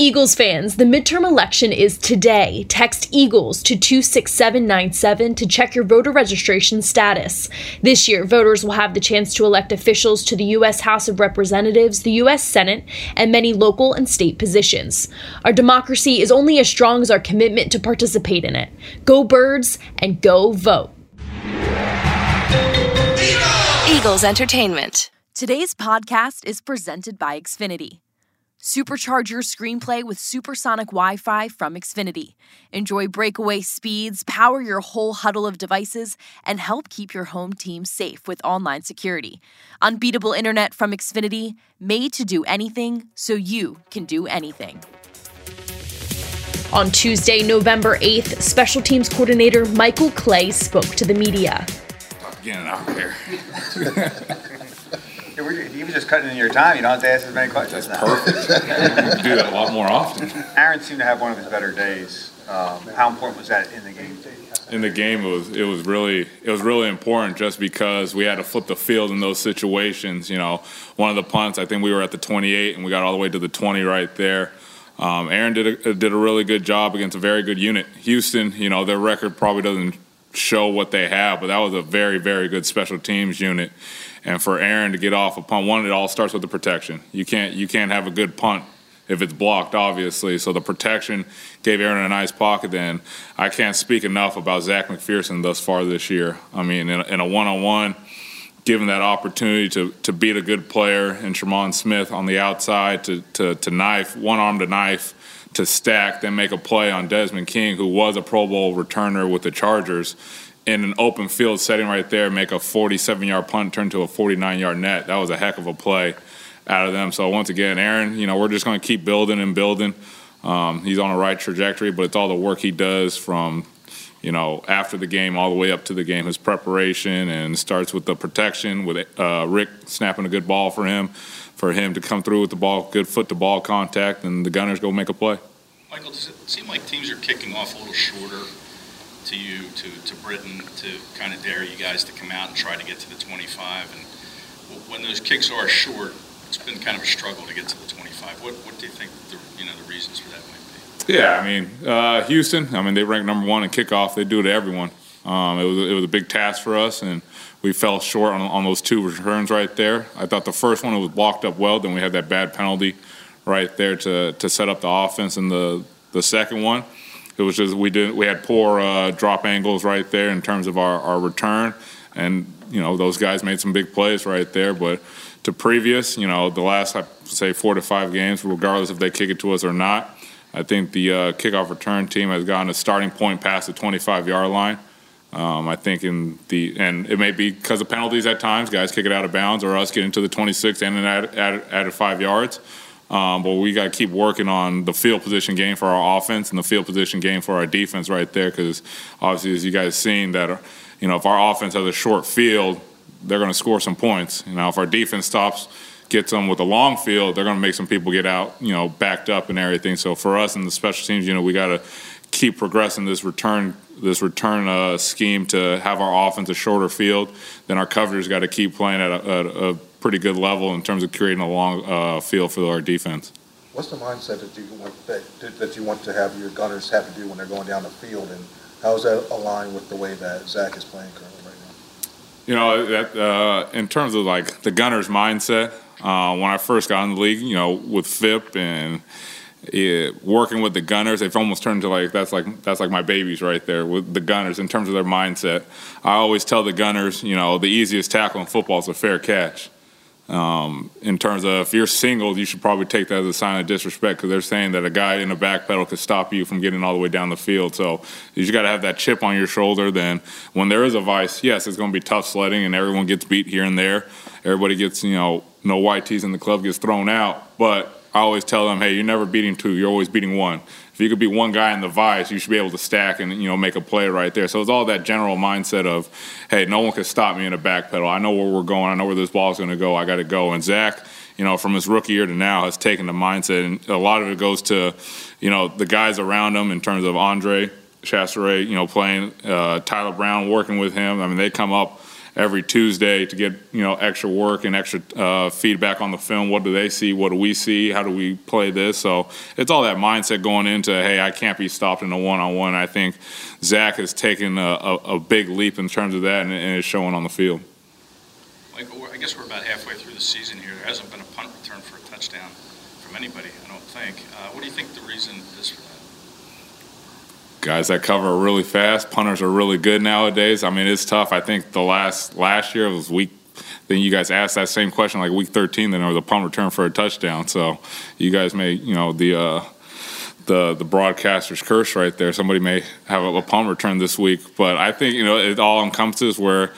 Eagles fans, the midterm election is today. Text Eagles to 26797 to check your voter registration status. This year, voters will have the chance to elect officials to the U.S. House of Representatives, the U.S. Senate, and many local and state positions. Our democracy is only as strong as our commitment to participate in it. Go Birds and go vote. Eagles Entertainment. Today's podcast is presented by Xfinity. Supercharge your screenplay with supersonic Wi Fi from Xfinity. Enjoy breakaway speeds, power your whole huddle of devices, and help keep your home team safe with online security. Unbeatable internet from Xfinity, made to do anything so you can do anything. On Tuesday, November 8th, special teams coordinator Michael Clay spoke to the media. Getting out here. He was just cutting in your time. You don't have to ask as many questions. That's perfect. do that a lot more often. Arryn seemed to have one of his better days. Um, how important was that in the game? In the game, it was it was really it was really important just because we had to flip the field in those situations. You know, one of the punts, I think we were at the 28 and we got all the way to the 20 right there. Um, Arryn did a, did a really good job against a very good unit. Houston, you know, their record probably doesn't show what they have, but that was a very very good special teams unit and for Arryn to get off a punt, one, it all starts with the protection. You can't you can't have a good punt if it's blocked, obviously. So the protection gave Arryn a nice pocket. Then I can't speak enough about Zech McPhearson thus far this year. I mean, in a, one-on-one, given that opportunity to to beat a good player in Tremon Smith on the outside, to to, to knife one arm to knife. To stack, then make a play on Desmond King, who was a Pro Bowl returner with the Chargers in an open field setting right there, make a 47 yard punt turn to a 49 yard net. That was a heck of a play out of them. So once again, Arryn, you know, we're just going to keep building and building. Um, he's on the right trajectory, but it's all the work he does from, you know, after the game all the way up to the game. His preparation and starts with the protection with uh, Rick snapping a good ball for him, for him to come through with the ball, good foot to ball contact, and the Gunners go make a play. Michael, does it seem like teams are kicking off a little shorter to you, to, to Britain, to kind of dare you guys to come out and try to get to the 25. And when those kicks are short, it's been kind of a struggle to get to the 25. What, what do you think the, you know, the reasons for that might be? Yeah, I mean, uh, Houston, I mean, they rank number one in kickoff. They do it to everyone. Um, it, was, it was a big task for us, and we fell short on, on those two returns right there. I thought the first one was blocked up well, then we had that bad penalty right there to, to set up the offense, and the, the second one – it was just we didn't we had poor uh, drop angles right there in terms of our, our return, and you know those guys made some big plays right there. But to previous, you know, the last I say four to five games, regardless if they kick it to us or not, I think the uh, kickoff return team has gotten a starting point past the 25 yard line. Um, I think in the and it may be because of penalties at times, guys kick it out of bounds, or us getting to the 26 and then add, add, added five yards. Um, but we got to keep working on the field position game for our offense and the field position game for our defense right there. Because obviously, as you guys seen, that you know if our offense has a short field, they're going to score some points. You know, if our defense stops, gets them with a long field, they're going to make some people get out, you know, backed up and everything. So for us in the special teams, you know, we got to keep progressing this return this return uh, scheme to have our offense a shorter field. Then our coverage got to keep playing at a, at a pretty good level in terms of creating a long uh, field for our defense. What's the mindset that you want that, that you want to have your gunners have to do when they're going down the field, and how does that align with the way that Zech is playing currently right now? You know, that, uh, in terms of like the gunners' mindset, uh, when I first got in the league, you know, with FIP and it, working with the gunners, they've almost turned to like that's like that's like my babies right there with the gunners in terms of their mindset. I always tell the gunners, you know, the easiest tackle in football is a fair catch. Um, in terms of if you're single, you should probably take that as a sign of disrespect because they're saying that a guy in a back pedal could stop you from getting all the way down the field. So you just got to have that chip on your shoulder. Then when there is a vice, yes, it's going to be tough sledding and everyone gets beat here and there. Everybody gets, you know, no YTs in the club gets thrown out. But I always tell them, hey, you're never beating two, you're always beating one if you could be one guy in the vice, you should be able to stack and you know make a play right there. So it's all that general mindset of, hey, no one can stop me in a back pedal. I know where we're going. I know where this ball is going to go. I got to go. And Zech, you know, from his rookie year to now, has taken the mindset, and a lot of it goes to, you know, the guys around him in terms of Andre Chachere, you know, playing uh, Tyler Brown, working with him. I mean, they come up every Tuesday to get you know extra work and extra uh, feedback on the film. What do they see? What do we see? How do we play this? So it's all that mindset going into hey, I can't be stopped in a one-on-one. I think Zech has taken a, a, a big leap in terms of that, and, and it's showing on the field. I guess we're about halfway through the season here. There hasn't been a punt return for a touchdown from anybody, I don't think. Uh, what do you think the reason is for that? Guys that cover really fast. Punters are really good nowadays. I mean, it's tough. I think the last last year was week. Then you guys asked that same question like week 13. Then there was a punt return for a touchdown. So you guys may, you know, the uh, the the broadcaster's curse right there. Somebody may have a, a punt return this week, but I think you know it all encompasses where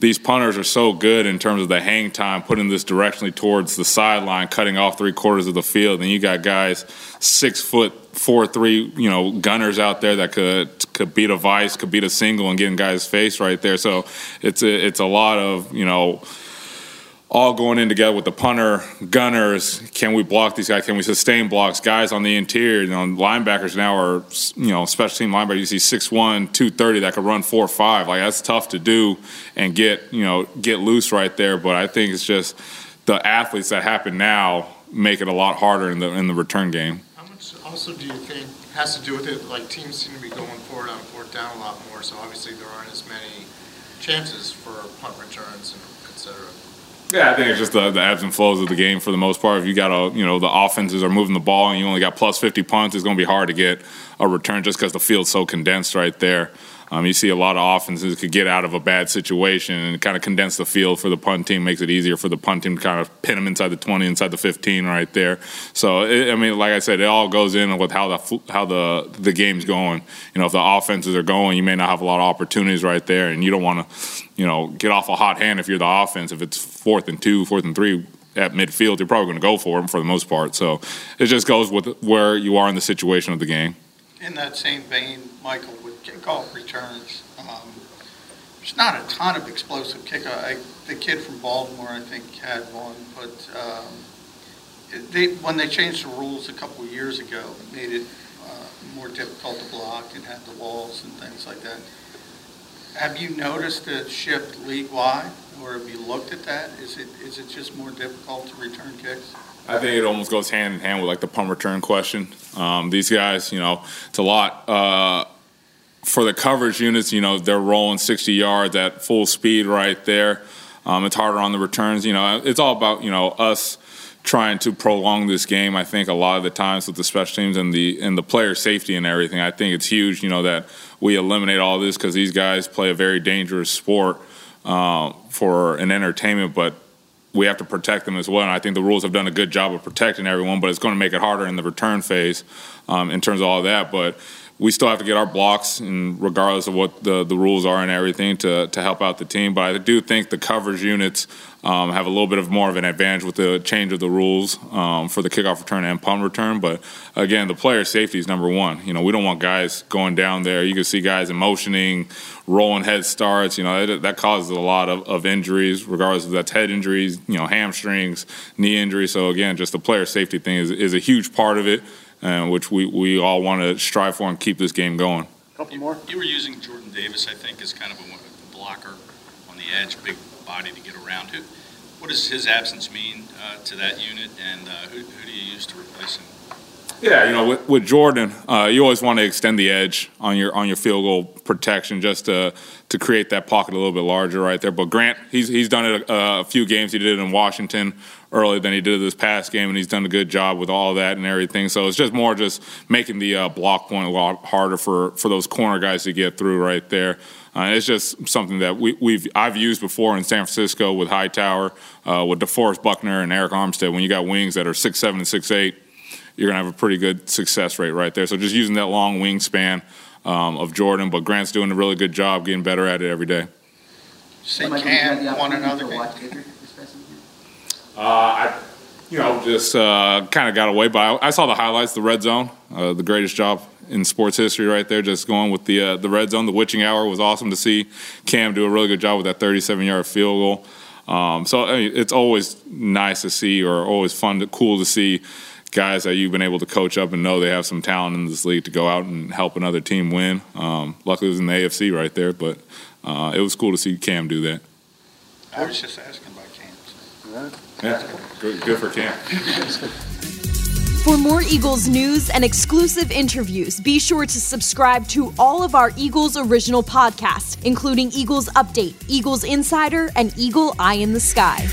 these punters are so good in terms of the hang time, putting this directionally towards the sideline, cutting off three quarters of the field. And you got guys six foot four three, you know, gunners out there that could could beat a vice, could beat a single, and get in guys' face right there. So it's a, it's a lot of you know all going in together with the punter, gunners. Can we block these guys? Can we sustain blocks? Guys on the interior, you know, linebackers now are, you know, special team linebackers. You see 6'1", 230 that could run four five. Like that's tough to do and get, you know, get loose right there. But I think it's just the athletes that happen now make it a lot harder in the in the return game. How much also do you think has to do with it? Like teams seem to be going forward on fourth down a lot more, so obviously there aren't as many chances for punt returns and et cetera. Yeah, I think it's just the, the ebbs and flows of the game for the most part. If you got a, you know, the offenses are moving the ball and you only got plus 50 punts, it's going to be hard to get a return just because the field's so condensed right there. Um, you see a lot of offenses could get out of a bad situation and kind of condense the field for the punt team, makes it easier for the punt team to kind of pin them inside the 20, inside the 15 right there. So, it, I mean, like I said, it all goes in with how the how the the game's going. You know, if the offenses are going, you may not have a lot of opportunities right there, and you don't want to, you know, get off a hot hand if you're the offense. If it's fourth and two, fourth and three, at midfield, you're probably going to go for them for the most part. So it just goes with where you are in the situation of the game. In that same vein, Michael, with kickoff returns. Um, there's not a ton of explosive kickoff. I, the kid from Baltimore, I think, had one, but um, they, when they changed the rules a couple of years ago, it made it uh, more difficult to block and had the walls and things like that. Have you noticed a shift league-wide, or have you looked at that? Is it is it just more difficult to return kicks? I think it almost goes hand in hand with like the punt return question. Um, these guys, you know, it's a lot. Uh, for the coverage units, you know, they're rolling 60 yards at full speed right there. Um, it's harder on the returns. You know, it's all about you know us trying to prolong this game. I think a lot of the times with the special teams and the and the player safety and everything, I think it's huge. You know that we eliminate all this because these guys play a very dangerous sport uh, for an entertainment, but we have to protect them as well. And I think the rules have done a good job of protecting everyone, but it's going to make it harder in the return phase um, in terms of all of that. But we still have to get our blocks, and regardless of what the, the rules are and everything, to, to help out the team. But I do think the coverage units um, have a little bit of more of an advantage with the change of the rules um, for the kickoff return and punt return. But again, the player safety is number one. You know, we don't want guys going down there. You can see guys emotioning, rolling head starts. You know, that, that causes a lot of, of injuries, regardless of that's head injuries, you know, hamstrings, knee injuries. So again, just the player safety thing is, is a huge part of it which we, we all want to strive for and keep this game going. Couple more. You were using Jordan Davis, I think, as kind of a blocker on the edge, big body to get around. Who, what does his absence mean uh, to that unit, and uh, who, who do you use to replace him? Yeah, you know, with, with Jordan, uh, you always want to extend the edge on your on your field goal protection just to to create that pocket a little bit larger right there. But Grant, he's he's done it a, a few games. He did it in Washington earlier than he did this past game, and he's done a good job with all that and everything. So it's just more just making the uh, block point a lot harder for for those corner guys to get through right there. Uh, it's just something that we, we've I've used before in San Francisco with Hightower, uh, with DeForest Buckner and Arik Armstead. When you got wings that are six seven and six eight you're going to have a pretty good success rate right there. So just using that long wingspan um, of Jordan, but Grant's doing a really good job getting better at it every day. See Cam won another game. Uh, I, you know, just uh, kind of got away by. I saw the highlights, the red zone, uh, the greatest job in sports history right there. Just going with the uh, the red zone, the witching hour was awesome to see Cam do a really good job with that 37 yard field goal. Um, so I mean, it's always nice to see, or always fun, to, cool to see guys that you've been able to coach up and know they have some talent in this league to go out and help another team win. Um, luckily, it was in the AFC right there, but uh, it was cool to see Cam do that. I was just asking about Cam. Yeah, good, good for Cam. For more Eagles news and exclusive interviews, be sure to subscribe to all of our Eagles original podcasts, including Eagles Update, Eagles Insider, and Eagle Eye in the Sky.